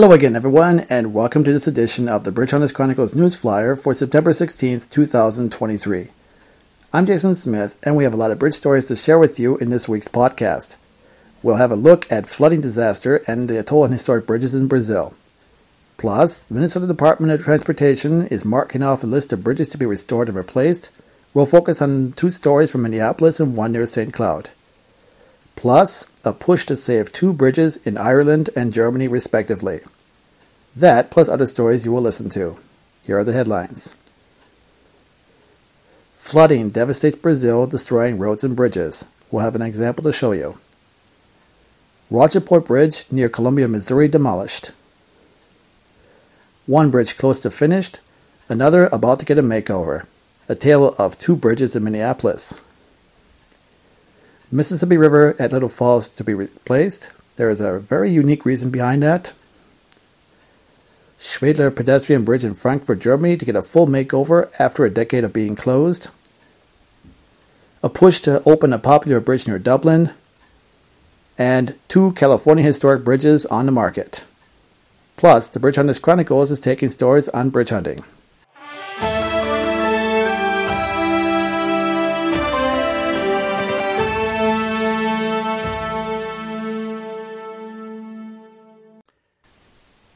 Hello again, everyone, and welcome to this edition of the Bridge Hunters Chronicles News Flyer for September 16th, 2023. I'm Jason Smith, and we have a lot of bridge stories to share with you in this week's podcast. We'll have a look at flooding disaster and the toll on historic bridges in Brazil. Plus, the Minnesota Department of Transportation is marking off a list of bridges to be restored and replaced. We'll focus on two stories from Minneapolis and one near St. Cloud plus a push to save two bridges in Ireland and Germany, respectively. That, plus other stories you will listen to. Here are the headlines Flooding devastates Brazil, destroying roads and bridges. We'll have an example to show you. Rocheport Bridge near Columbia, Missouri demolished. One bridge close to finished, another about to get a makeover. A tale of two bridges in Minneapolis. Mississippi River at Little Falls to be replaced. There is a very unique reason behind that. Schwedler Pedestrian Bridge in Frankfurt, Germany to get a full makeover after a decade of being closed. A push to open a popular bridge near Dublin. And two California historic bridges on the market. Plus, the Bridge Hunters Chronicles is taking stories on bridge hunting.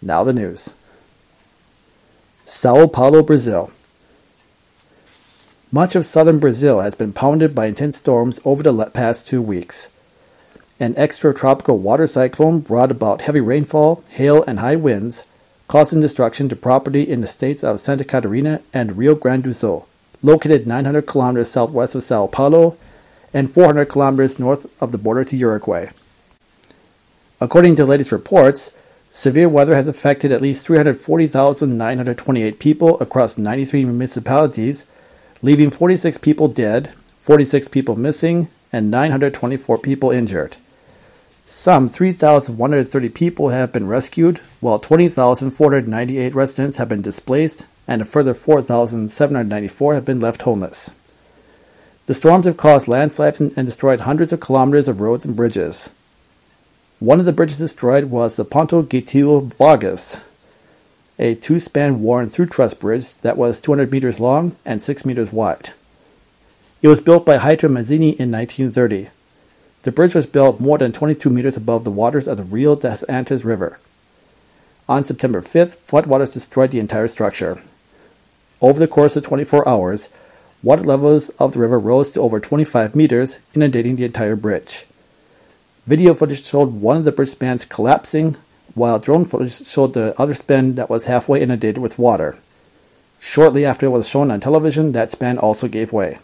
Now the news. Sao Paulo, Brazil. Much of southern Brazil has been pounded by intense storms over the past two weeks. An extratropical water cyclone brought about heavy rainfall, hail, and high winds, causing destruction to property in the states of Santa Catarina and Rio Grande do Sul, located 900 kilometers southwest of Sao Paulo and 400 kilometers north of the border to Uruguay. According to latest reports, Severe weather has affected at least 340,928 people across 93 municipalities, leaving 46 people dead, 46 people missing, and 924 people injured. Some 3,130 people have been rescued, while 20,498 residents have been displaced, and a further 4,794 have been left homeless. The storms have caused landslides and destroyed hundreds of kilometers of roads and bridges. One of the bridges destroyed was the Ponte Getúlio Vargas, a two-span Warren through truss bridge that was 200 meters long and 6 meters wide. It was built by Hydra Mazzini in 1930. The bridge was built more than 22 meters above the waters of the Rio das Antas River. On September 5th, floodwaters destroyed the entire structure. Over the course of 24 hours, water levels of the river rose to over 25 meters, inundating the entire bridge. Video footage showed one of the bridge spans collapsing, while drone footage showed the other span that was halfway inundated with water. Shortly after it was shown on television, that span also gave way.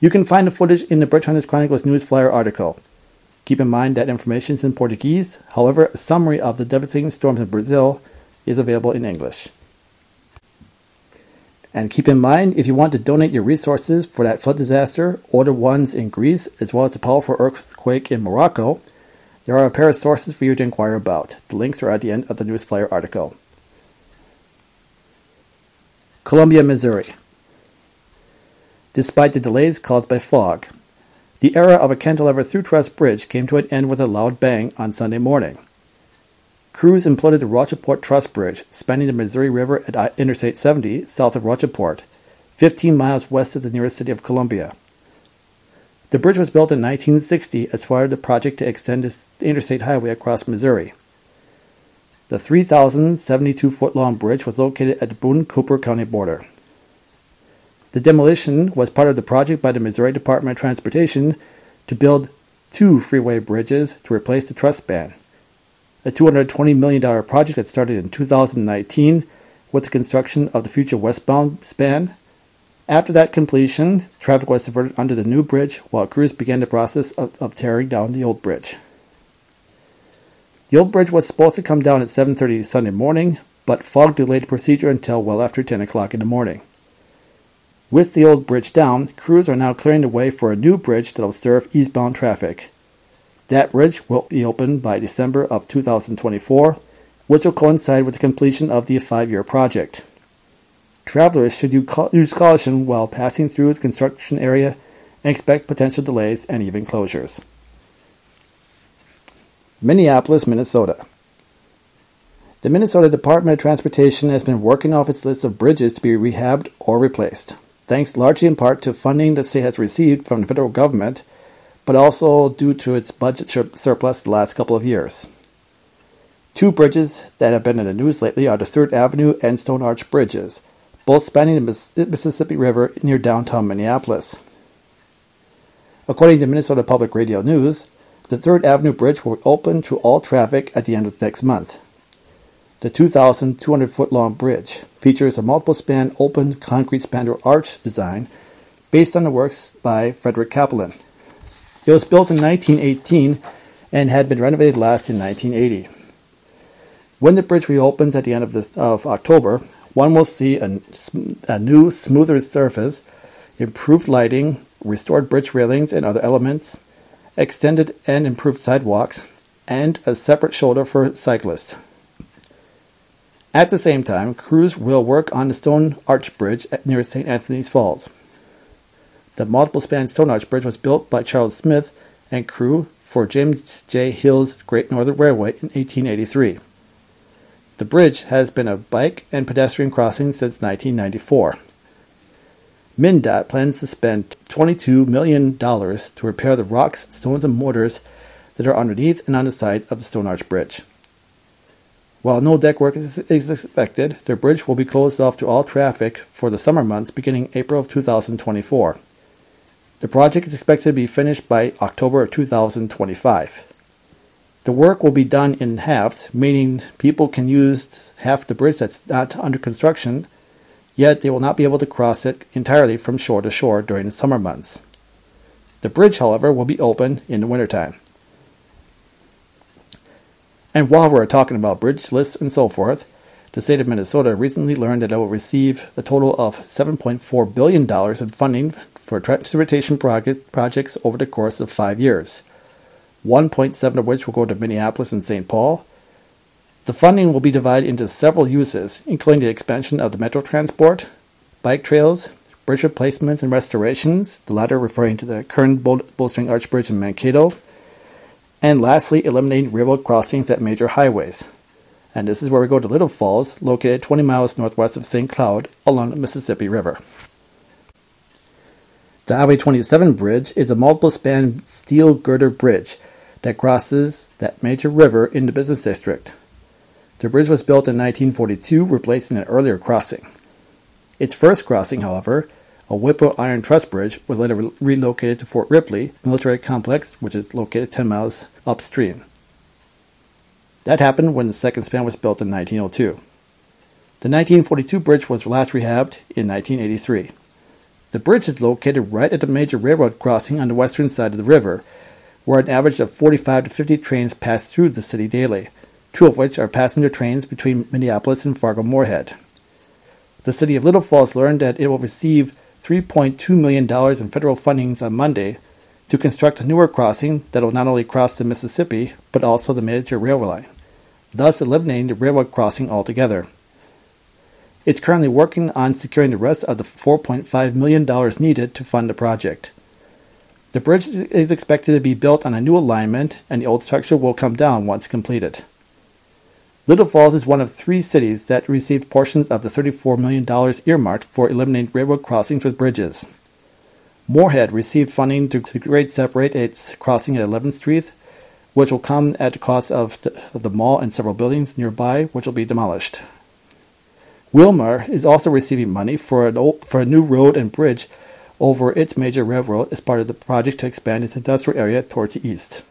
You can find the footage in the Bridge Hunters Chronicles News Flyer article. Keep in mind that information is in Portuguese, however, a summary of the devastating storms in Brazil is available in English. And keep in mind, if you want to donate your resources for that flood disaster or the ones in Greece, as well as the powerful earthquake in Morocco, there are a pair of sources for you to inquire about. The links are at the end of the News Flyer article. Columbia, Missouri. Despite the delays caused by fog, the era of a cantilever through truss bridge came to an end with a loud bang on Sunday morning. Crews imploded the Rocheport Truss Bridge, spanning the Missouri River at uh, Interstate 70 south of Rocheport, 15 miles west of the nearest city of Columbia. The bridge was built in 1960 as part of the project to extend the interstate highway across Missouri. The 3,072 foot long bridge was located at the Boone Cooper County border. The demolition was part of the project by the Missouri Department of Transportation to build two freeway bridges to replace the truss span a $220 million project that started in 2019 with the construction of the future westbound span. After that completion, traffic was diverted under the new bridge while crews began the process of, of tearing down the old bridge. The old bridge was supposed to come down at 7:30 Sunday morning, but fog delayed the procedure until well after 10 o'clock in the morning. With the old bridge down, crews are now clearing the way for a new bridge that will serve eastbound traffic. That bridge will be open by December of 2024, which will coincide with the completion of the five year project. Travelers should use caution while passing through the construction area and expect potential delays and even closures. Minneapolis, Minnesota. The Minnesota Department of Transportation has been working off its list of bridges to be rehabbed or replaced, thanks largely in part to funding the state has received from the federal government, but also due to its budget surplus the last couple of years. Two bridges that have been in the news lately are the Third Avenue and Stone Arch bridges, both spanning the Mississippi River near downtown Minneapolis. According to Minnesota Public Radio News, the Third Avenue Bridge will open to all traffic at the end of next month. The 2,200 foot long bridge features a multiple span open concrete spandrel arch design based on the works by Frederick Cappelen. It was built in 1918 and had been renovated last in 1980. When the bridge reopens at the end of, this, of October, one will see a, a new, smoother surface, improved lighting, restored bridge railings and other elements, extended and improved sidewalks, and a separate shoulder for cyclists. At the same time, crews will work on the Stone Arch Bridge near St. Anthony's Falls. The multiple span Stone Arch Bridge was built by Charles Smith and crew for James J. Hill's Great Northern Railway in 1883. The bridge has been a bike and pedestrian crossing since 1994. MnDOT plans to spend $22 million to repair the rocks, stones, and mortars that are underneath and on the sides of the Stone Arch Bridge. While no deck work is, expected, the bridge will be closed off to all traffic for the summer months beginning April of 2024. The project is expected to be finished by October of 2025. The work will be done in halves, meaning people can use half the bridge that's not under construction, yet they will not be able to cross it entirely from shore to shore during the summer months. The bridge, however, will be open in the wintertime. And while we're talking about bridge lists and so forth, the state of Minnesota recently learned that it will receive a total of $7.4 billion in funding for transportation projects over the course of five years, 1.7 of which will go to Minneapolis and St. Paul. The funding will be divided into several uses, including the expansion of the metro transport, bike trails, bridge replacements and restorations, the latter referring to the current Bowstring Arch Bridge in Mankato, and lastly, eliminating railroad crossings at major highways. And this is where we go to Little Falls, located 20 miles northwest of St. Cloud along the Mississippi River. The Highway 27 bridge is a multiple span steel girder bridge that crosses that major river in the business district. The bridge was built in 1942, replacing an earlier crossing. Its first crossing, however, a Whipple Iron Truss Bridge was later re- relocated to Fort Ripley military complex, which is located 10 miles upstream. That happened when the second span was built in 1902. The 1942 bridge was last rehabbed in 1983. The bridge is located right at the major railroad crossing on the western side of the river, where an average of 45 to 50 trains pass through the city daily, two of which are passenger trains between Minneapolis and Fargo Moorhead. The city of Little Falls learned that it will receive $3.2 million in federal fundings on Monday to construct a newer crossing that will not only cross the Mississippi, but also the major railroad line, thus eliminating the railroad crossing altogether. It's currently working on securing the rest of the $4.5 million needed to fund the project. The bridge is expected to be built on a new alignment, and the old structure will come down once completed. Little Falls is one of three cities that received portions of the $34 million earmarked for eliminating railroad crossings with bridges. Moorhead received funding to grade separate its crossing at 11th Street, which will come at the cost of the, of the mall and several buildings nearby, which will be demolished. Willmar is also receiving money for, an old, for a new road and bridge over its major railroad as part of the project to expand its industrial area towards the east.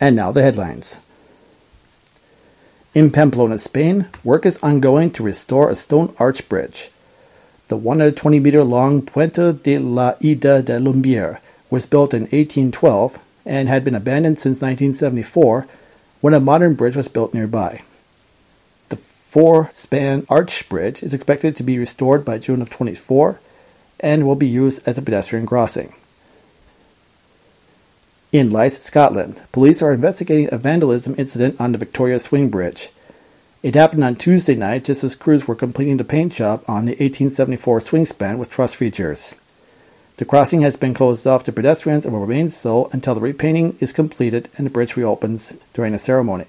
And now the headlines. In Pamplona, Spain, work is ongoing to restore a stone arch bridge. The 120 meter long Puente de la Ida de Lumbier was built in 1812 and had been abandoned since 1974 when a modern bridge was built nearby. The four span arch bridge is expected to be restored by June of 24 and will be used as a pedestrian crossing. In Leith, Scotland, police are investigating a vandalism incident on the Victoria Swing Bridge. It happened on Tuesday night just as crews were completing the paint job on the 1874 swing span with truss features. The crossing has been closed off to pedestrians and will remain so until the repainting is completed and the bridge reopens during a ceremony.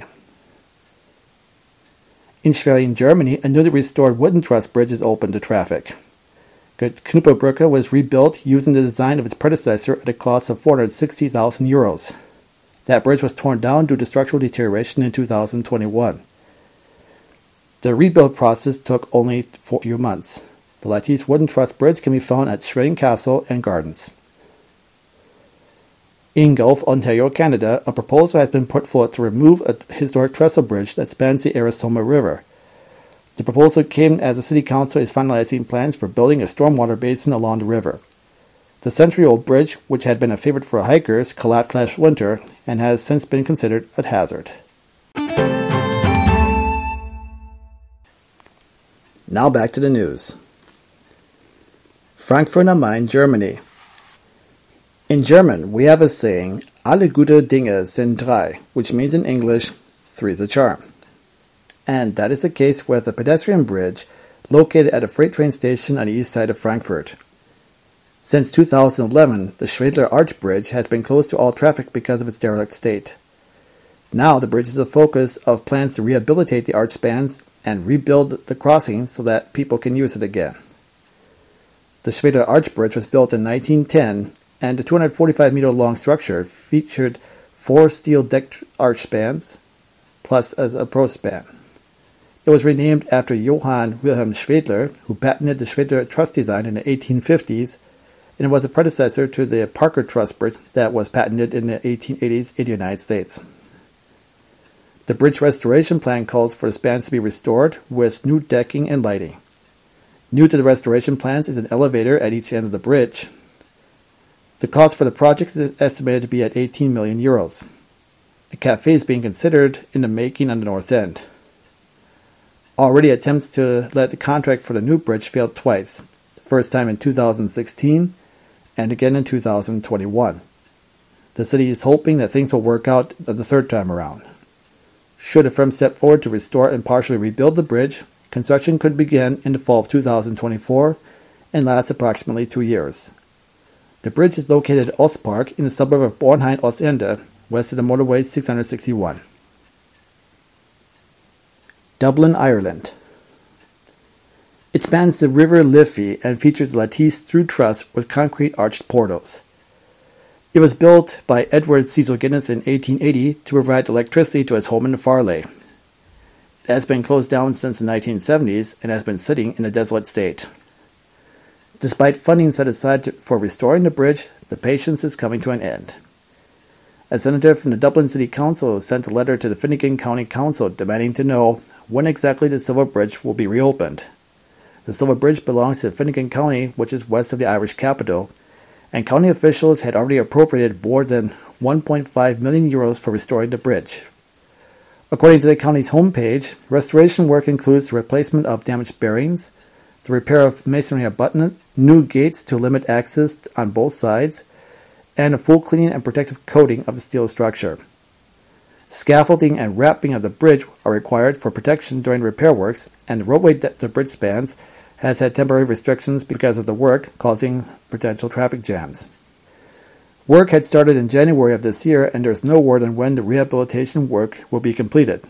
In Schwerin, Germany, a newly restored wooden truss bridge is open to traffic. Knüppelbrücke was rebuilt using the design of its predecessor at a cost of 460,000 euros. That bridge was torn down due to structural deterioration in 2021. The rebuild process took only a few months. The Lattice wooden truss bridge can be found at Schwerin Castle and Gardens. In Guelph, Ontario, Canada, a proposal has been put forth to remove a historic trestle bridge that spans the Eramosa River. The proposal came as the City Council is finalizing plans for building a stormwater basin along the river. The century-old bridge, which had been a favorite for hikers, collapsed last winter and has since been considered a hazard. Now back to the news. Frankfurt am Main, Germany. In German, we have a saying, Alle gute Dinge sind drei, which means in English, three's a charm. And that is the case with a pedestrian bridge located at a freight train station on the east side of Frankfurt. Since 2011, the Schwedler Arch Bridge has been closed to all traffic because of its derelict state. Now, the bridge is the focus of plans to rehabilitate the arch spans and rebuild the crossing so that people can use it again. The Schwedler Arch Bridge was built in 1910, and the 245 meter long structure featured four steel decked arch spans plus as a pro span. It was renamed after Johann Wilhelm Schwedler, who patented the Schwedler truss design in the 1850s, and was a predecessor to the Parker truss bridge that was patented in the 1880s in the United States. The bridge restoration plan calls for the spans to be restored with new decking and lighting. New to the restoration plans is an elevator at each end of the bridge. The cost for the project is estimated to be at 18 million euros. A cafe is being considered in the making on the north end. Already attempts to let the contract for the new bridge failed twice, the first time in 2016 and again in 2021. The city is hoping that things will work out the third time around. Should a firm step forward to restore and partially rebuild the bridge, construction could begin in the fall of 2024 and last approximately two years. The bridge is located at Ostpark in the suburb of Bornheim Ostende, west of the motorway 661. Dublin, Ireland. It spans the River Liffey and features lattice through truss with concrete arched portals. It was built by Edward Cecil Guinness in 1880 to provide electricity to his home in Farmleigh. It has been closed down since the 1970s and has been sitting in a desolate state. Despite funding set aside for restoring the bridge, the patience is coming to an end. A senator from the Dublin City Council sent a letter to the Fingal County Council demanding to know when exactly the Silver Bridge will be reopened. The Silver Bridge belongs to Fingal County, which is west of the Irish capital, and county officials had already appropriated more than 1.5 million euros for restoring the bridge. According to the county's homepage, restoration work includes the replacement of damaged bearings, the repair of masonry abutments, new gates to limit access on both sides, and a full cleaning and protective coating of the steel structure. Scaffolding and wrapping of the bridge are required for protection during repair works, and the roadway that the bridge spans has had temporary restrictions because of the work, causing potential traffic jams. Work had started in January of this year, and there is no word on when the rehabilitation work will be completed.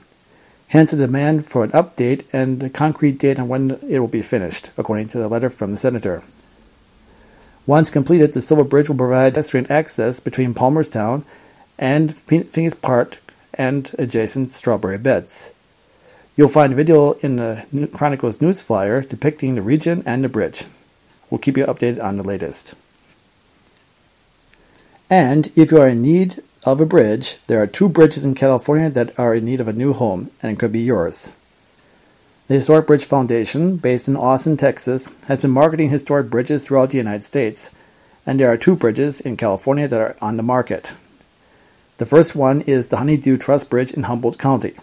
Hence, the demand for an update and a concrete date on when it will be finished, according to the letter from the senator. Once completed, the Silver Bridge will provide pedestrian access between Palmerstown and Phoenix Park and adjacent strawberry beds. You'll find a video in the Chronicles news flyer depicting the region and the bridge. We'll keep you updated on the latest. And if you are in need of a bridge, there are two bridges in California that are in need of a new home, and could be yours. The Historic Bridge Foundation, based in Austin, Texas, has been marketing historic bridges throughout the United States, and there are two bridges in California that are on the market. The first one is the Honeydew Truss Bridge in Humboldt County.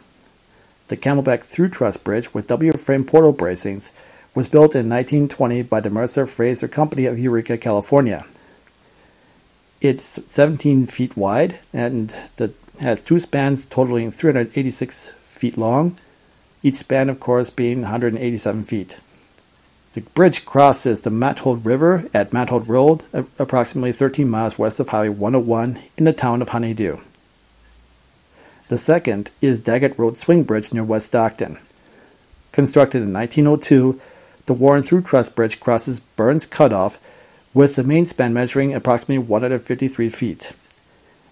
The Camelback Through Truss Bridge with W-frame portal bracings was built in 1920 by the Mercer Fraser Company of Eureka, California. It's 17 feet wide and the, has two spans totaling 386 feet long, each span, of course, being 187 feet. The bridge crosses the Mattole River at Mattole Road, approximately 13 miles west of Highway 101 in the town of Honeydew. The second is Daggett Road Swing Bridge near West Stockton. Constructed in 1902, the Warren Through Truss Bridge crosses Burns Cutoff with the main span measuring approximately 153 feet.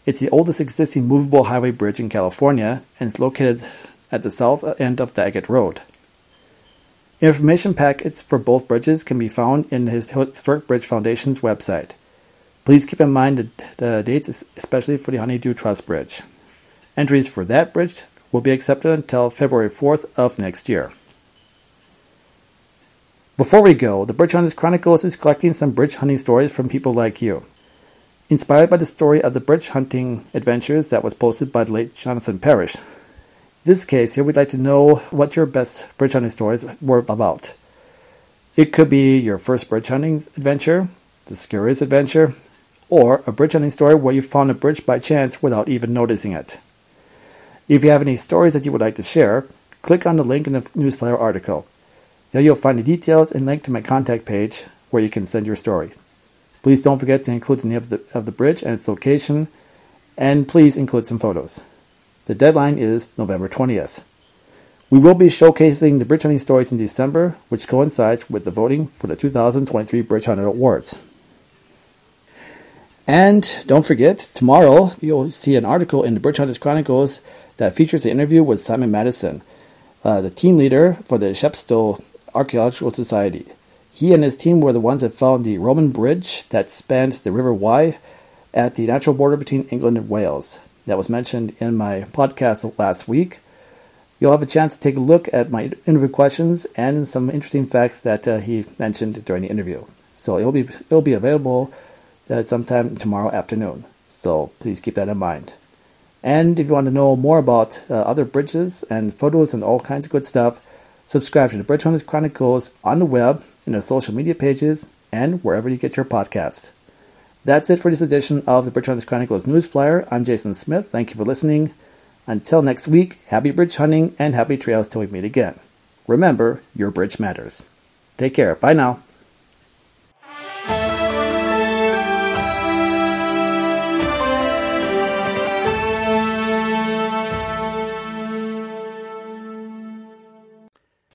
It's the oldest existing movable highway bridge in California and is located at the south end of Daggett Road. Information packets for both bridges can be found in the Historic Bridge Foundation's website. Please keep in mind the, dates, especially for the Honeydew Truss Bridge. Entries for that bridge will be accepted until February 4th of next year. Before we go, the Bridge Hunters Chronicles is collecting some bridge hunting stories from people like you. Inspired by the story of the bridge hunting adventures that was posted by the late Jonathan Parrish, In this case here, we'd like to know what your best bridge hunting stories were about. It could be your first bridge hunting adventure, the scariest adventure, or a bridge hunting story where you found a bridge by chance without even noticing it. If you have any stories that you would like to share, click on the link in the newsflyer article. There you'll find the details and link to my contact page where you can send your story. Please don't forget to include the name of the, of the bridge and its location, and please include some photos. The deadline is November 20th. We will be showcasing the Bridge Hunting stories in December, which coincides with the voting for the 2023 Bridge Hunter Awards. And don't forget, tomorrow you'll see an article in the Bridge Hunters Chronicles that features an interview with Simon Madison, uh, the team leader for the Chepstow Archaeological Society. He and his team were the ones that found the Roman bridge that spans the River Wye at the natural border between England and Wales that was mentioned in my podcast last week. You'll have a chance to take a look at my interview questions and some interesting facts that uh, he mentioned during the interview. So it'll be it'll be available uh, sometime tomorrow afternoon. So please keep that in mind. And if you want to know more about uh, other bridges and photos and all kinds of good stuff, subscribe to the Bridge Hunters Chronicles on the web, in the social media pages, and wherever you get your podcasts. That's it for this edition of the Bridge Hunters Chronicles News Flyer. I'm Jason Smith. Thank you for listening. Until next week, happy bridge hunting and happy trails till we meet again. Remember, your bridge matters. Take care. Bye now.